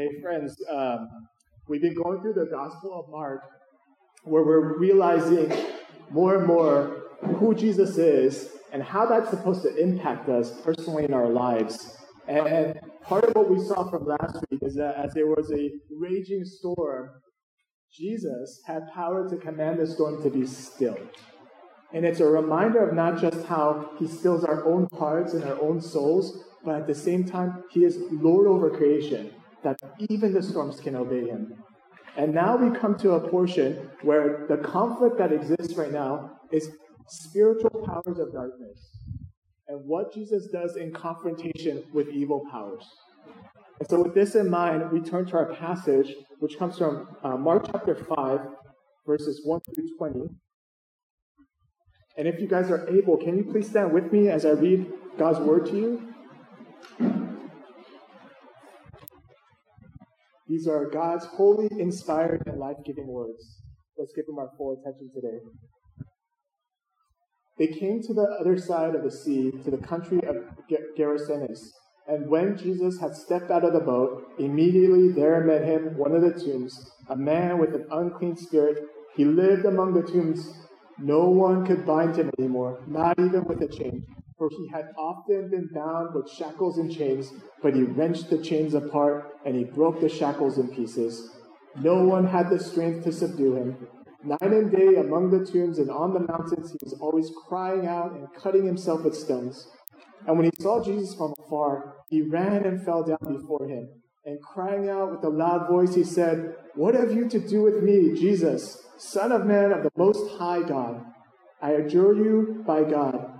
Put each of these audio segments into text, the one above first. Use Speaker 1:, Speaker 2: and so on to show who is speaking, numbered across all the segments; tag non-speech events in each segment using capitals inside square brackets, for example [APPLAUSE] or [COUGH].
Speaker 1: Hey, friends, um, we've been going through the Gospel of Mark where we're realizing more and more who Jesus is and how that's supposed to impact us personally in our lives. And part of what we saw from last week is that as there was a raging storm, Jesus had power to command the storm to be still. And it's a reminder of not just how he stills our own hearts and our own souls, but at the same time, he is Lord over creation that even the storms can obey him. And now we come to a portion where the conflict that exists right now is spiritual powers of darkness and what Jesus does in confrontation with evil powers. And so, with this in mind, we turn to our passage, which comes from uh, Mark chapter 5, verses 1 through 20. And if you guys are able, can you please stand with me as I read God's word to you? These are God's holy, inspired, and life giving words. Let's give them our full attention today. They came to the other side of the sea, to the country of Gerasenes. And when Jesus had stepped out of the boat, immediately there met him one of the tombs, a man with an unclean spirit. He lived among the tombs. No one could bind him anymore, not even with a chain for he had often been bound with shackles and chains, but he wrenched the chains apart and he broke the shackles in pieces. No one had the strength to subdue him. Night and day among the tombs and on the mountains, he was always crying out and cutting himself with stones. And when he saw Jesus from afar, he ran and fell down before him. And crying out with a loud voice, he said, What have you to do with me, Jesus, Son of Man of the Most High God? I adjure you by God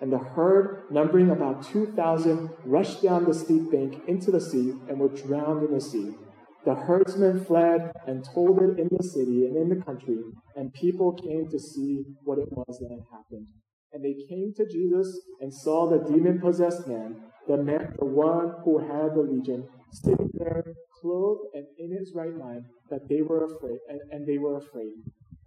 Speaker 1: and the herd, numbering about 2,000, rushed down the steep bank into the sea and were drowned in the sea. The herdsmen fled and told it in the city and in the country, and people came to see what it was that had happened. And they came to Jesus and saw the demon possessed man, the man, the one who had the legion, sitting there, clothed and in his right mind, that they were afraid, and, and they were afraid.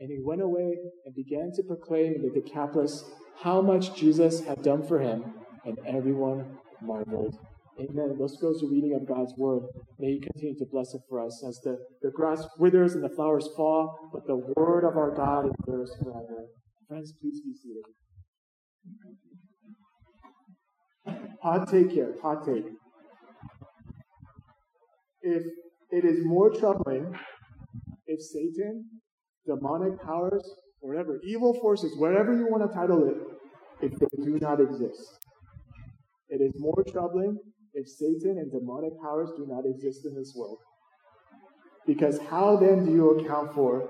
Speaker 1: And he went away and began to proclaim in the Decapolis how much Jesus had done for him, and everyone marveled. Amen. Let's go to reading of God's word. May He continue to bless it for us as the, the grass withers and the flowers fall, but the word of our God endures forever. Friends, please be seated. Hot take here, hot take. If it is more troubling if Satan, demonic powers, whatever, evil forces, whatever you want to title it, if they do not exist. It is more troubling if Satan and demonic powers do not exist in this world. Because how then do you account for,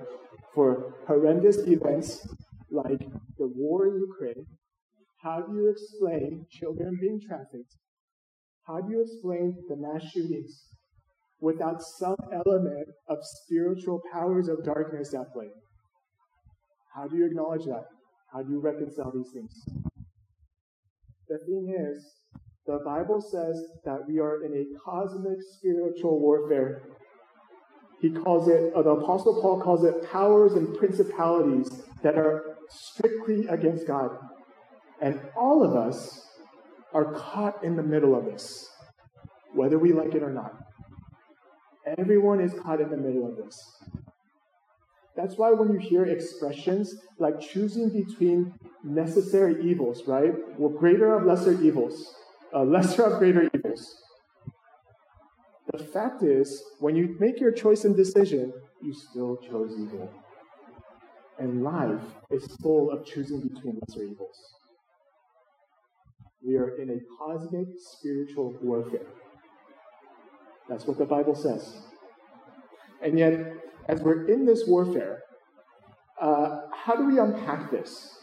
Speaker 1: for horrendous events like the war in Ukraine? How do you explain children being trafficked? How do you explain the mass shootings without some element of spiritual powers of darkness at play? How do you acknowledge that? How do you reconcile these things? The thing is, the Bible says that we are in a cosmic spiritual warfare. He calls it, the Apostle Paul calls it powers and principalities that are strictly against God. And all of us are caught in the middle of this, whether we like it or not. Everyone is caught in the middle of this. That's why when you hear expressions like choosing between necessary evils, right? Well, greater of lesser evils, uh, [LAUGHS] lesser of greater evils. The fact is, when you make your choice and decision, you still chose evil. and life is full of choosing between lesser evils. We are in a cosmic spiritual warfare. That's what the Bible says. And yet, as we're in this warfare, uh, how do we unpack this?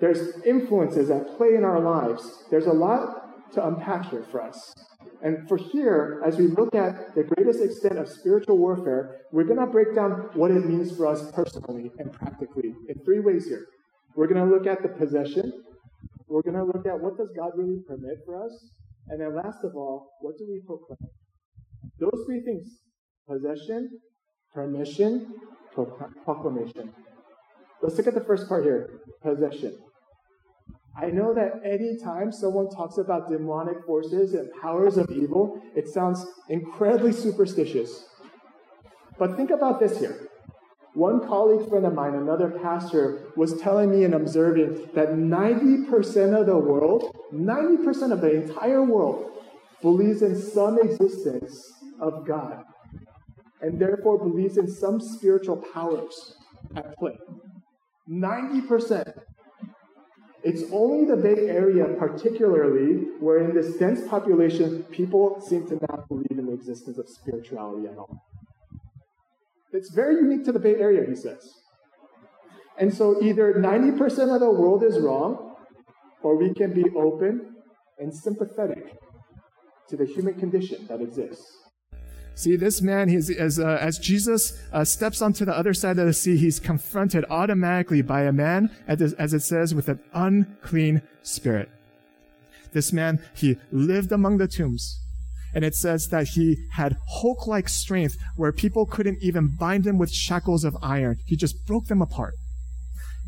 Speaker 1: There's influences at play in our lives. There's a lot to unpack here for us. And for here, as we look at the greatest extent of spiritual warfare, we're going to break down what it means for us personally and practically in three ways here. We're going to look at the possession. We're going to look at what does God really permit for us? And then last of all, what do we proclaim? Those three things, possession, permission, proclamation. Let's look at the first part here, possession. I know that anytime someone talks about demonic forces and powers of evil, it sounds incredibly superstitious. But think about this here. One colleague friend of mine, another pastor, was telling me and observing that 90% of the world, 90% of the entire world, believes in some existence of God and therefore believes in some spiritual powers at play. 90%. It's only the Bay Area, particularly, where in this dense population, people seem to not believe in the existence of spirituality at all. It's very unique to the Bay Area, he says. And so either 90% of the world is wrong, or we can be open and sympathetic to the human condition that exists. See, this man, he's, as, uh, as Jesus uh, steps onto the other side of the sea, he's confronted automatically by a man, as, it says, with an unclean spirit. This man, he lived among the tombs. And it says that he had Hulk like strength where people couldn't even bind him with shackles of iron. He just broke them apart.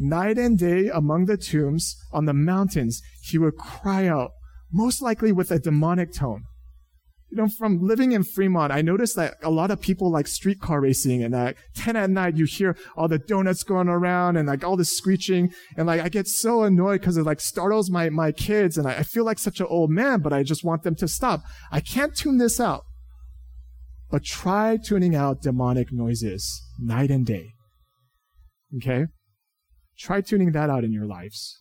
Speaker 1: Night and day among the tombs on the mountains, he would cry out, most likely with a demonic tone you know, from living in Fremont, I noticed that a lot of people like streetcar racing and at 10 at night, you hear all the donuts going around and like all the screeching. And like, I get so annoyed because it like startles my, my kids and I, I feel like such an old man, but I just want them to stop. I can't tune this out. But try tuning out demonic noises night and day. Okay? Try tuning that out in your lives.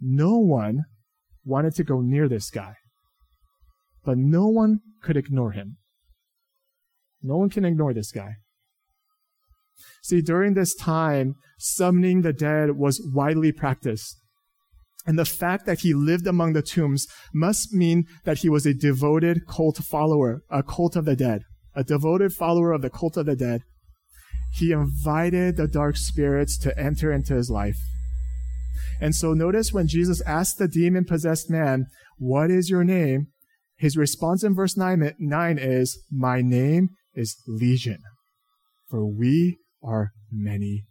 Speaker 1: No one wanted to go near this guy. But no one could ignore him. No one can ignore this guy. See, during this time, summoning the dead was widely practiced. And the fact that he lived among the tombs must mean that he was a devoted cult follower, a cult of the dead, a devoted follower of the cult of the dead. He invited the dark spirits to enter into his life. And so notice when Jesus asked the demon possessed man, What is your name? His response in verse 9, 9 is, My name is Legion, for we are many.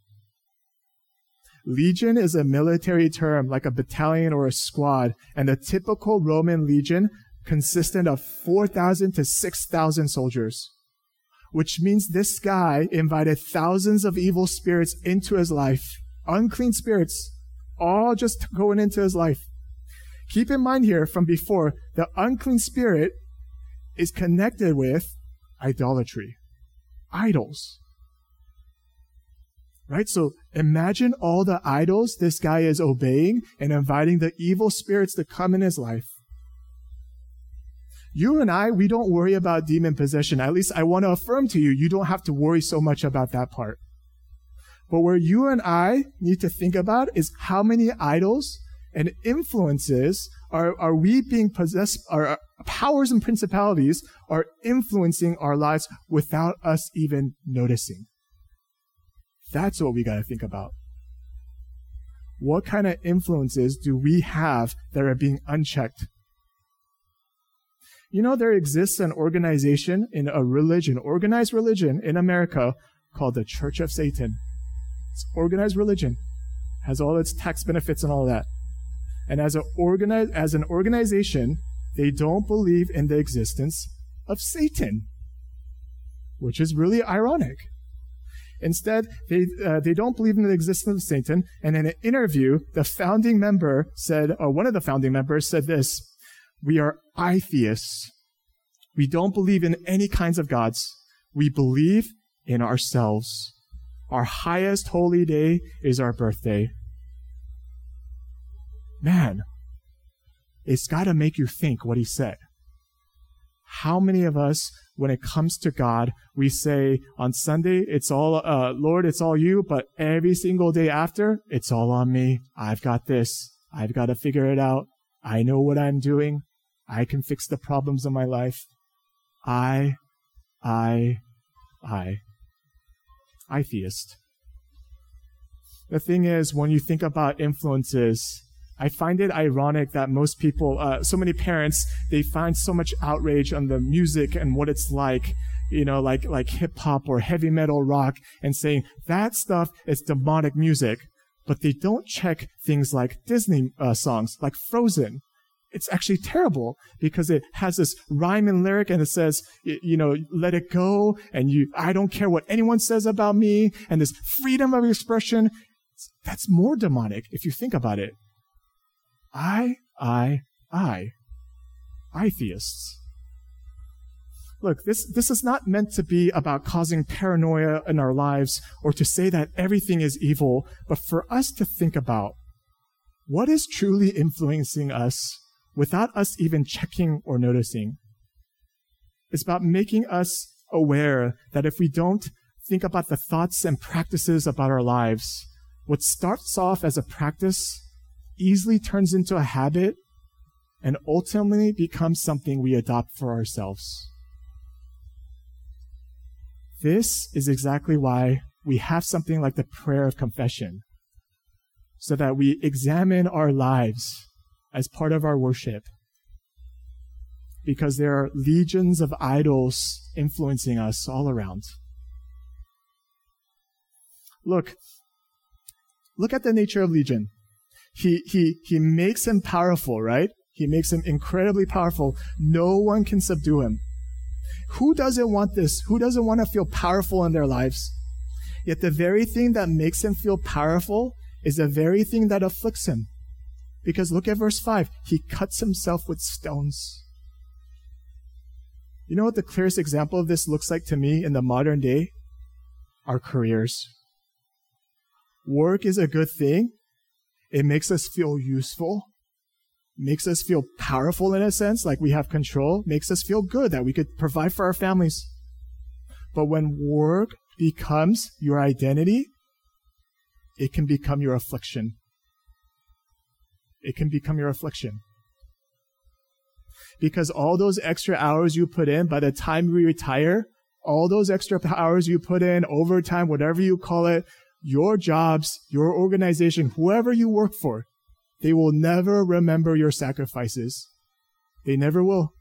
Speaker 1: Legion is a military term like a battalion or a squad, and the typical Roman legion consisted of 4,000 to 6,000 soldiers, which means this guy invited thousands of evil spirits into his life, unclean spirits, all just going into his life. Keep in mind here from before, the unclean spirit is connected with idolatry, idols. Right? So imagine all the idols this guy is obeying and inviting the evil spirits to come in his life. You and I, we don't worry about demon possession. At least I want to affirm to you, you don't have to worry so much about that part. But where you and I need to think about is how many idols and influences are, are we being possessed, our powers and principalities are influencing our lives without us even noticing. That's what we got to think about. What kind of influences do we have that are being unchecked? You know, there exists an organization in a religion, organized religion in America called the Church of Satan. It's organized religion, has all its tax benefits and all that. And as, a as an organization, they don't believe in the existence of Satan, which is really ironic. Instead, they, uh, they don't believe in the existence of Satan. And in an interview, the founding member said, or one of the founding members said this, we are atheists. We don't believe in any kinds of gods. We believe in ourselves. Our highest holy day is our birthday. Man, it's got to make you think what he said. How many of us, when it comes to God, we say on Sunday, it's all, uh, Lord, it's all you, but every single day after, it's all on me. I've got this. I've got to figure it out. I know what I'm doing. I can fix the problems of my life. I, I, I. I theist. The thing is, when you think about influences, I find it ironic that most people, uh, so many parents, they find so much outrage on the music and what it's like, you know, like, like hip hop or heavy metal rock and saying that stuff is demonic music. But they don't check things like Disney uh, songs, like Frozen. It's actually terrible because it has this rhyme and lyric and it says, you know, let it go and you, I don't care what anyone says about me and this freedom of expression. That's more demonic if you think about it. I, I, I. Atheists. Look, this, this is not meant to be about causing paranoia in our lives or to say that everything is evil, but for us to think about what is truly influencing us without us even checking or noticing. It's about making us aware that if we don't think about the thoughts and practices about our lives, what starts off as a practice easily turns into a habit and ultimately becomes something we adopt for ourselves. This is exactly why we have something like the prayer of confession, so that we examine our lives as part of our worship. Because there are legions of idols influencing us all around. Look, look at the nature of legion he, he, he makes him powerful, right? He makes him incredibly powerful. No one can subdue him. Who doesn't want this? Who doesn't want to feel powerful in their lives? Yet the very thing that makes him feel powerful is the very thing that afflicts him. Because look at verse 5. He cuts himself with stones. You know what the clearest example of this looks like to me in the modern day? Our careers. Work is a good thing, it makes us feel useful, makes us feel powerful in a sense, like we have control, makes us feel good that we could provide for our families. But when work becomes your identity, it can become your affliction. It can become your affliction. Because all those extra hours you put in, by the time we retire, all those extra hours you put in, overtime, whatever you call it, your jobs, your organization, whoever you work for, they will never remember your sacrifices. They never will.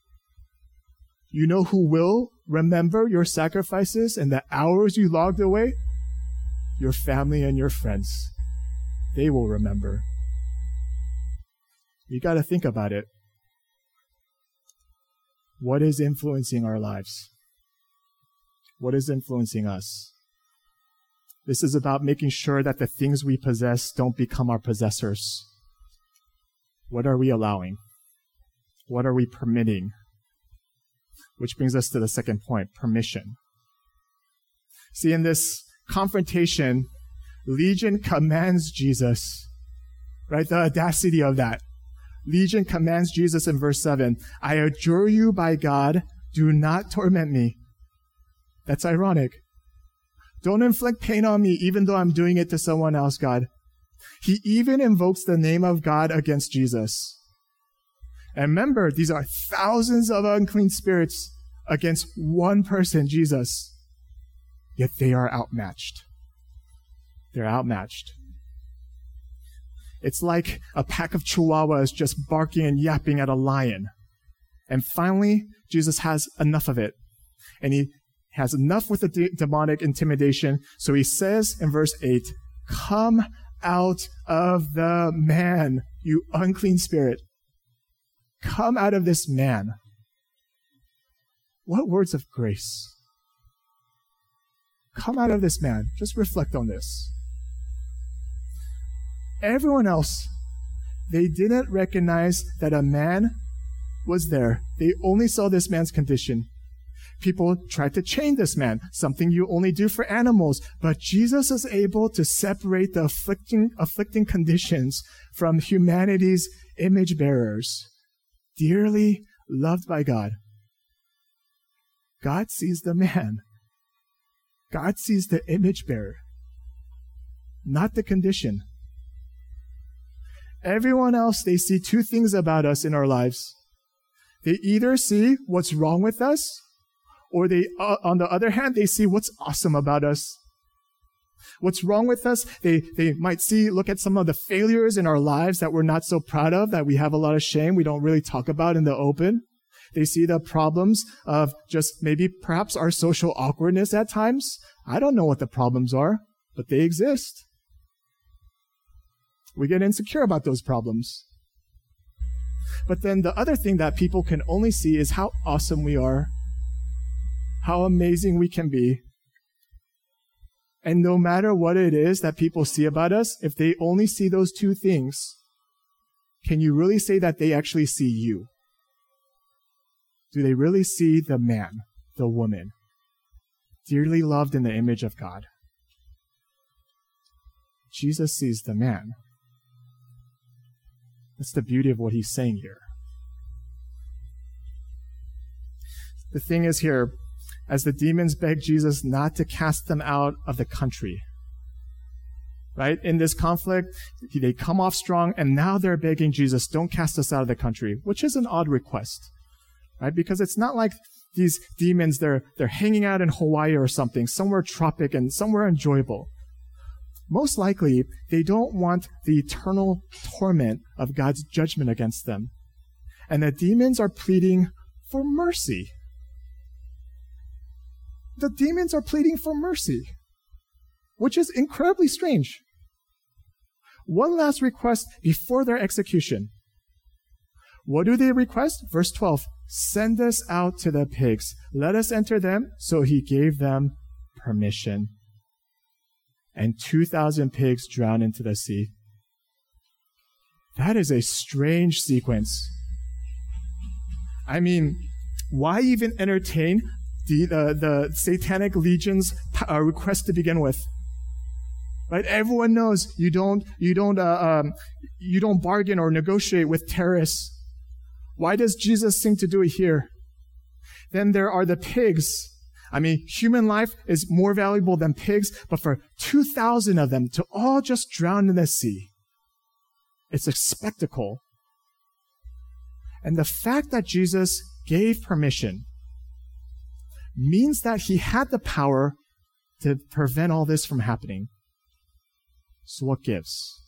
Speaker 1: You know who will remember your sacrifices and the hours you logged away? Your family and your friends. They will remember. You got to think about it. What is influencing our lives? What is influencing us? This is about making sure that the things we possess don't become our possessors. What are we allowing? What are we permitting? Which brings us to the second point permission. See, in this confrontation, Legion commands Jesus, right? The audacity of that. Legion commands Jesus in verse 7 I adjure you by God, do not torment me. That's ironic. Don't inflict pain on me, even though I'm doing it to someone else, God. He even invokes the name of God against Jesus. And remember, these are thousands of unclean spirits against one person, Jesus. Yet they are outmatched. They're outmatched. It's like a pack of chihuahuas just barking and yapping at a lion. And finally, Jesus has enough of it. And he has enough with the de- demonic intimidation. So he says in verse 8, Come out of the man, you unclean spirit. Come out of this man. What words of grace. Come out of this man. Just reflect on this. Everyone else, they didn't recognize that a man was there. They only saw this man's condition. People tried to chain this man, something you only do for animals. But Jesus is able to separate the afflicting, afflicting conditions from humanity's image bearers, dearly loved by God. God sees the man. God sees the image bearer, not the condition. Everyone else, they see two things about us in our lives. They either see what's wrong with us, or they, uh, on the other hand, they see what's awesome about us. What's wrong with us? They, they might see, look at some of the failures in our lives that we're not so proud of, that we have a lot of shame, we don't really talk about in the open. They see the problems of just maybe perhaps our social awkwardness at times. I don't know what the problems are, but they exist. We get insecure about those problems. But then the other thing that people can only see is how awesome we are, how amazing we can be. And no matter what it is that people see about us, if they only see those two things, can you really say that they actually see you? Do they really see the man, the woman, dearly loved in the image of God? Jesus sees the man. That's the beauty of what he's saying here. The thing is here, as the demons beg Jesus not to cast them out of the country, right? In this conflict, they come off strong, and now they're begging Jesus, don't cast us out of the country, which is an odd request right? Because it's not like these demons, they're, they're hanging out in Hawaii or something, somewhere tropic and somewhere enjoyable. Most likely, they don't want the eternal torment of God's judgment against them. And the demons are pleading for mercy. The demons are pleading for mercy, which is incredibly strange. One last request before their execution. What do they request? Verse 12 Send us out to the pigs. Let us enter them. So he gave them permission. And 2,000 pigs drowned into the sea. That is a strange sequence. I mean, why even entertain the, uh, the satanic legion's uh, request to begin with? Right? Everyone knows you don't, you don't, uh, um, you don't bargain or negotiate with terrorists. Why does Jesus seem to do it here? Then there are the pigs. I mean, human life is more valuable than pigs, but for 2,000 of them to all just drown in the sea, it's a spectacle. And the fact that Jesus gave permission means that he had the power to prevent all this from happening. So what gives?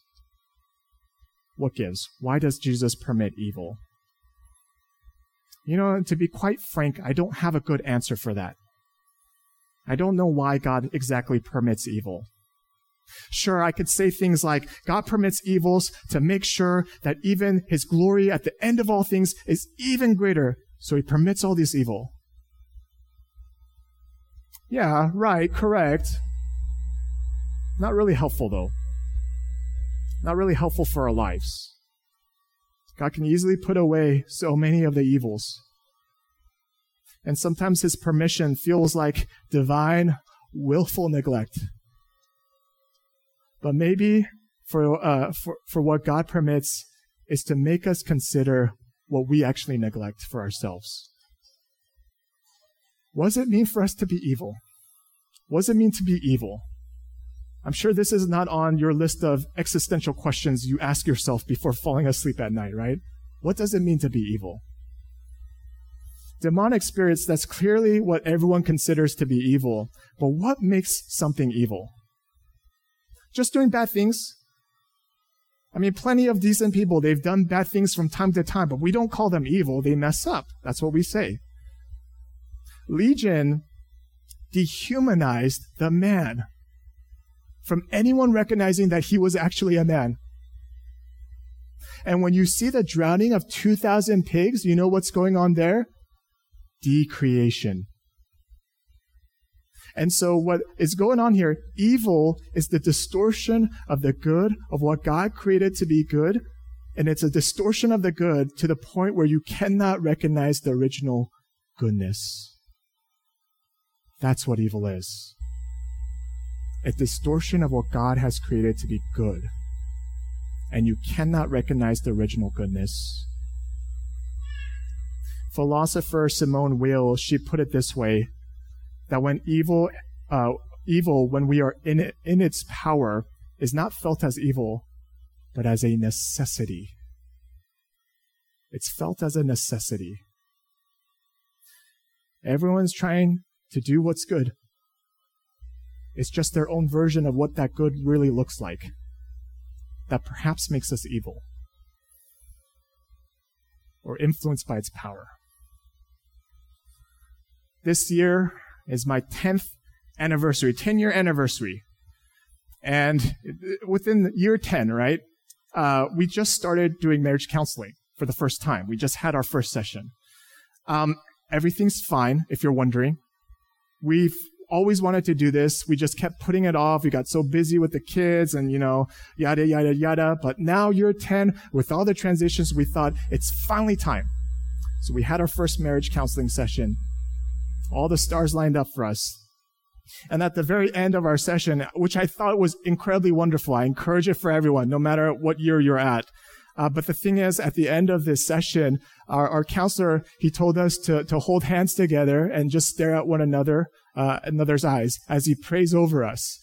Speaker 1: What gives? Why does Jesus permit evil? You know, to be quite frank, I don't have a good answer for that. I don't know why God exactly permits evil. Sure, I could say things like, God permits evils to make sure that even his glory at the end of all things is even greater. So he permits all this evil. Yeah, right, correct. Not really helpful though. Not really helpful for our lives. God can easily put away so many of the evils. And sometimes his permission feels like divine, willful neglect. But maybe for, uh, for, for what God permits is to make us consider what we actually neglect for ourselves. What does it mean for us to be evil? What does it mean to be evil? I'm sure this is not on your list of existential questions you ask yourself before falling asleep at night, right? What does it mean to be evil? Demonic spirits, that's clearly what everyone considers to be evil. But what makes something evil? Just doing bad things? I mean, plenty of decent people, they've done bad things from time to time, but we don't call them evil. They mess up. That's what we say. Legion dehumanized the man from anyone recognizing that he was actually a man. And when you see the drowning of 2,000 pigs, you know what's going on there? Decreation. And so what is going on here, evil is the distortion of the good of what God created to be good. And it's a distortion of the good to the point where you cannot recognize the original goodness. That's what evil is. A distortion of what God has created to be good. And you cannot recognize the original goodness. Philosopher Simone Weil, she put it this way, that when evil, uh, evil, when we are in it, in its power, is not felt as evil, but as a necessity. It's felt as a necessity. Everyone's trying to do what's good. It's just their own version of what that good really looks like that perhaps makes us evil or influenced by its power. This year is my 10th anniversary, 10 year anniversary. And within year 10, right, uh, we just started doing marriage counseling for the first time. We just had our first session. Um, everything's fine, if you're wondering. We've always wanted to do this. We just kept putting it off. We got so busy with the kids and, you know, yada, yada, yada. But now you're 10, with all the transitions, we thought it's finally time. So we had our first marriage counseling session. All the stars lined up for us. And at the very end of our session, which I thought was incredibly wonderful, I encourage it for everyone, no matter what year you're at. Uh, but the thing is, at the end of this session, our, our counselor, he told us to, to hold hands together and just stare at one another, uh, another's eyes as he prays over us.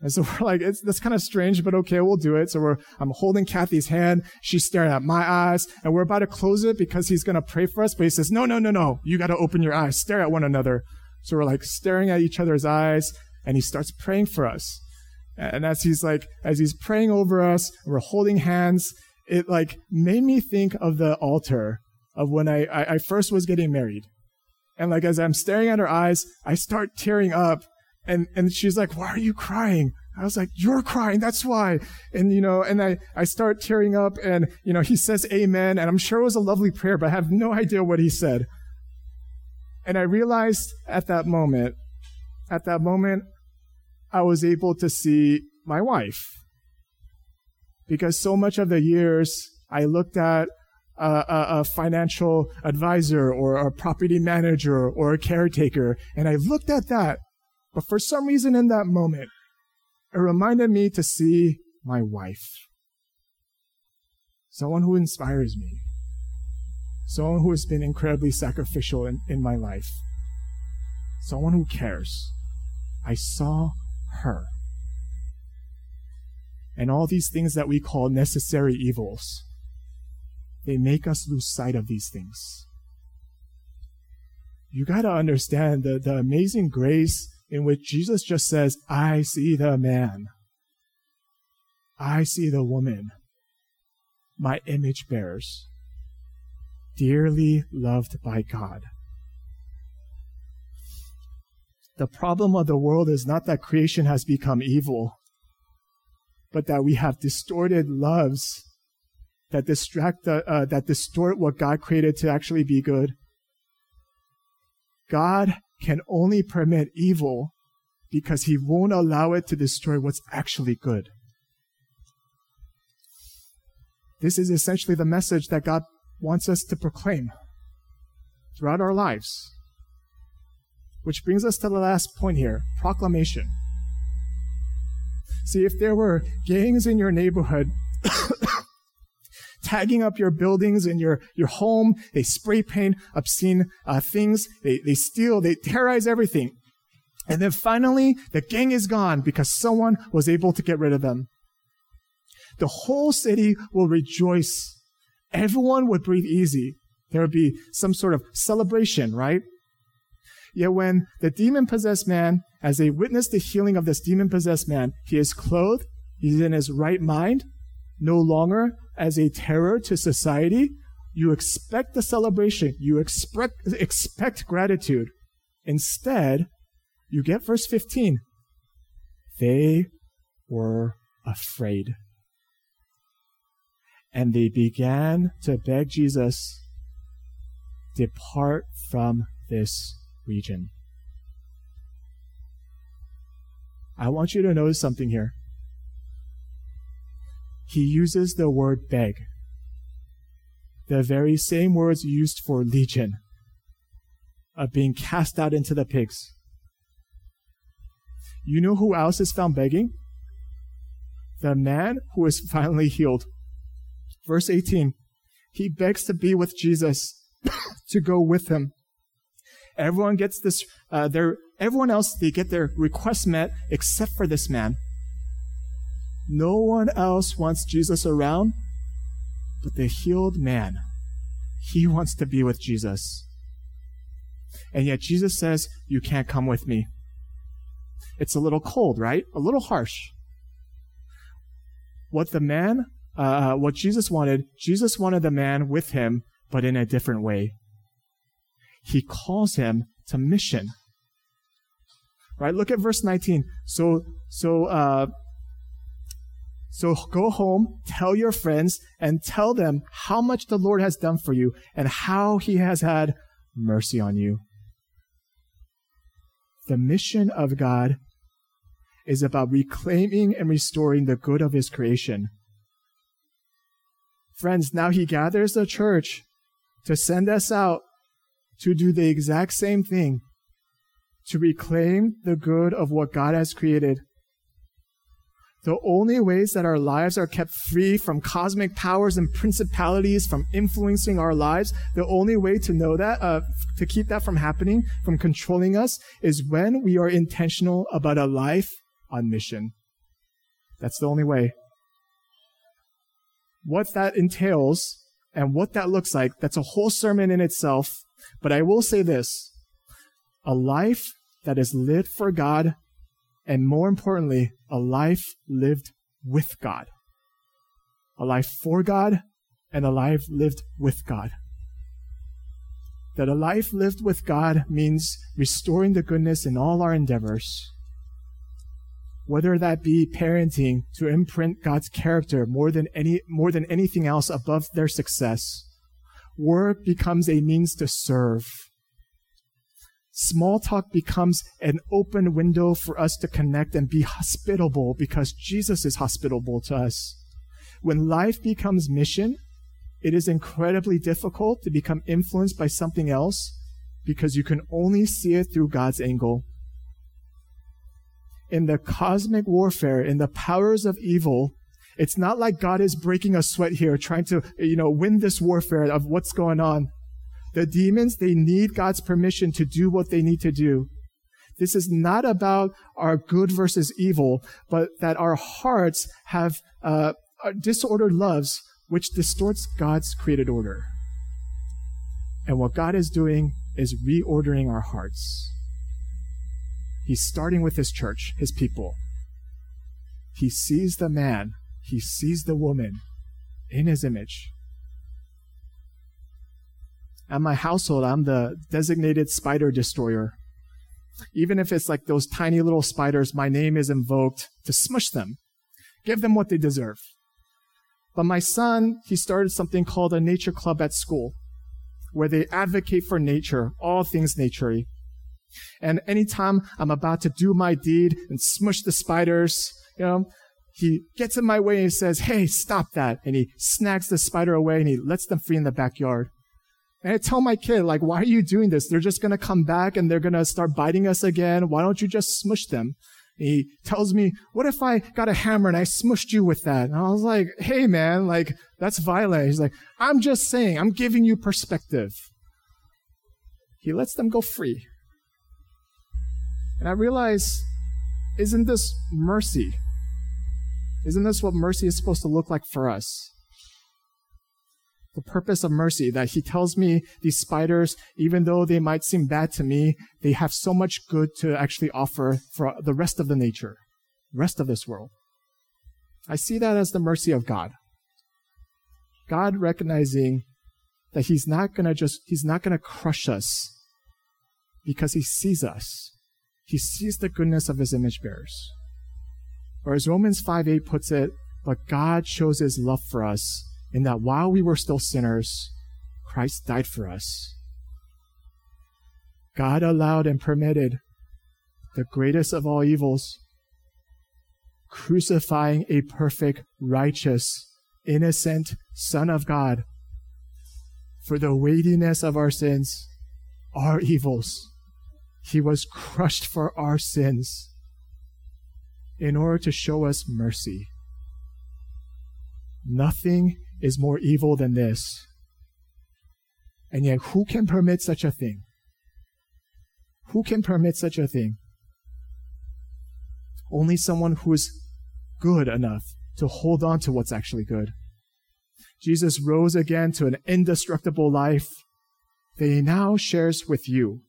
Speaker 1: And so [LAUGHS] we're like, it's, that's kind of strange, but okay, we'll do it. So we're, I'm holding Kathy's hand. She's staring at my eyes and we're about to close it because he's going to pray for us. But he says, no, no, no, no. You got to open your eyes. Stare at one another. So we're like staring at each other's eyes and he starts praying for us. And as he's like, as he's praying over us, we're holding hands it like made me think of the altar of when I, I, I first was getting married. And like as I'm staring at her eyes, I start tearing up and, and she's like, why are you crying? I was like, you're crying. That's why. And, you know, and I, I start tearing up and, you know, he says amen. And I'm sure it was a lovely prayer, but I have no idea what he said. And I realized at that moment, at that moment, I was able to see my wife because so much of the years I looked at a, a, financial advisor or a property manager or a caretaker, and I looked at that. But for some reason in that moment, it reminded me to see my wife. Someone who inspires me. Someone who has been incredibly sacrificial in, in my life. Someone who cares. I saw her and all these things that we call necessary evils. They make us lose sight of these things. You got to understand the, the amazing grace in which Jesus just says, I see the man. I see the woman, my image bearers, dearly loved by God. The problem of the world is not that creation has become evil but that we have distorted loves that distract the, uh, that distort what God created to actually be good. God can only permit evil because he won't allow it to destroy what's actually good. This is essentially the message that God wants us to proclaim throughout our lives. Which brings us to the last point here proclamation. See, if there were gangs in your neighborhood [COUGHS] tagging up your buildings and your, your home, they spray paint obscene uh, things, they, they steal, they terrorize everything. And then finally, the gang is gone because someone was able to get rid of them. The whole city will rejoice. Everyone would breathe easy. There would be some sort of celebration, right? Yet when the demon possessed man, as they witness the healing of this demon possessed man, he is clothed, he's in his right mind, no longer as a terror to society. You expect the celebration, you expect, expect gratitude. Instead, you get verse 15. They were afraid. And they began to beg Jesus, depart from this region. I want you to notice something here. He uses the word beg, the very same words used for legion, of being cast out into the pigs. You know who else is found begging? The man who is [LAUGHS] finally healed. Verse 18. He begs to be with Jesus, [COUGHS] to go with him. Everyone gets this, uh, their, everyone else, they get their request met except for this man. No one else wants Jesus around, but the healed man. He wants to be with Jesus. And yet Jesus says, You can't come with me. It's a little cold, right? A little harsh. What the man, uh, what Jesus wanted, Jesus wanted the man with him, but in a different way. He calls him to mission. Right? Look at verse 19. So, so, uh, so go home, tell your friends, and tell them how much the Lord has done for you and how he has had mercy on you. The mission of God is about reclaiming and restoring the good of his creation. Friends, now he gathers the church to send us out to do the exact same thing, to reclaim the good of what God has created the only ways that our lives are kept free from cosmic powers and principalities from influencing our lives, the only way to know that, uh, to keep that from happening, from controlling us, is when we are intentional about a life on mission. That's the only way. What that entails and what that looks like, that's a whole sermon in itself. But I will say this a life that is lived for God and more importantly, a life lived with God. A life for God and a life lived with God. That a life lived with God means restoring the goodness in all our endeavors. Whether that be parenting to imprint God's character more than any, more than anything else above their success. Work becomes a means to serve Small talk becomes an open window for us to connect and be hospitable because Jesus is hospitable to us. When life becomes mission, it is incredibly difficult to become influenced by something else because you can only see it through God's angle. In the cosmic warfare, in the powers of evil, it's not like God is breaking a sweat here, trying to, you know, win this warfare of what's going on. The demons, they need God's permission to do what they need to do. This is not about our good versus evil, but that our hearts have uh, disordered loves, which distorts God's created order. And what God is doing is reordering our hearts. He's starting with his church, his people. He sees the man, he sees the woman in his image. At my household, I'm the designated spider destroyer. Even if it's like those tiny little spiders, my name is invoked to smush them, give them what they deserve. But my son, he started something called a nature club at school, where they advocate for nature, all things naturey. And anytime I'm about to do my deed and smush the spiders, you know, he gets in my way and says, Hey, stop that. And he snags the spider away and he lets them free in the backyard. And I tell my kid, like, why are you doing this? They're just going to come back and they're going to start biting us again. Why don't you just smush them? And he tells me, what if I got a hammer and I smushed you with that? And I was like, hey man, like, that's violent. He's like, I'm just saying, I'm giving you perspective. He lets them go free. And I realize, isn't this mercy? Isn't this what mercy is supposed to look like for us? the purpose of mercy that he tells me these spiders, even though they might seem bad to me, they have so much good to actually offer for the rest of the nature, rest of this world. I see that as the mercy of God. God recognizing that he's not going to just, he's not going to crush us because he sees us. He sees the goodness of his image bearers. Or as Romans 5 8 puts it, but God shows his love for us in that while we were still sinners, Christ died for us. God allowed and permitted the greatest of all evils, crucifying a perfect, righteous, innocent Son of God for the weightiness of our sins, our evils. He was crushed for our sins. In order to show us mercy. Nothing is more evil than this. And yet, who can permit such a thing? Who can permit such a thing? Only someone who is good enough to hold on to what's actually good. Jesus rose again to an indestructible life that he now shares with you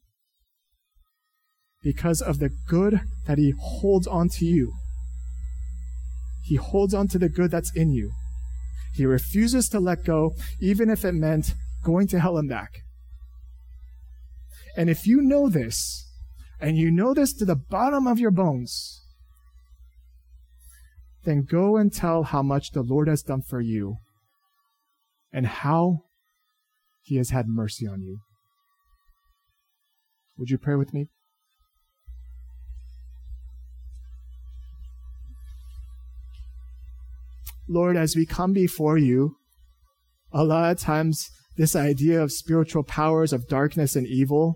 Speaker 1: because of the good that he holds on to you. He holds on to the good that's in you. He refuses to let go, even if it meant going to hell and back. And if you know this, and you know this to the bottom of your bones, then go and tell how much the Lord has done for you and how he has had mercy on you. Would you pray with me? Lord, as we come before you, a lot of times this idea of spiritual powers of darkness and evil,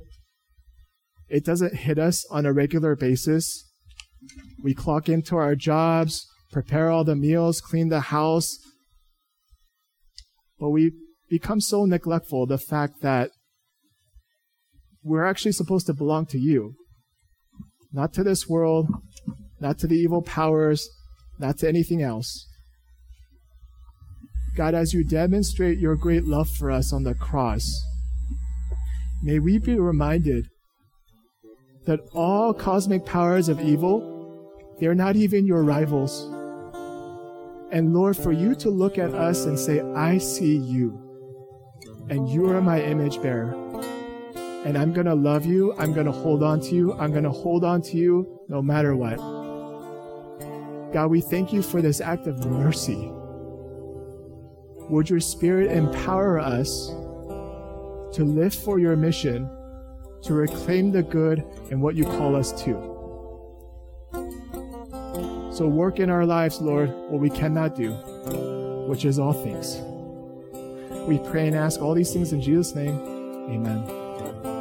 Speaker 1: it doesn't hit us on a regular basis. We clock into our jobs, prepare all the meals, clean the house, but we become so neglectful of the fact that we're actually supposed to belong to you, not to this world, not to the evil powers, not to anything else. God, as you demonstrate your great love for us on the cross, may we be reminded that all cosmic powers of evil, they're not even your rivals. And Lord, for you to look at us and say, I see you, and you are my image bearer. And I'm going to love you. I'm going to hold on to you. I'm going to hold on to you no matter what. God, we thank you for this act of mercy. Would your Spirit empower us to live for your mission, to reclaim the good and what you call us to? So work in our lives, Lord, what we cannot do, which is all things. We pray and ask all these things in Jesus' name. Amen.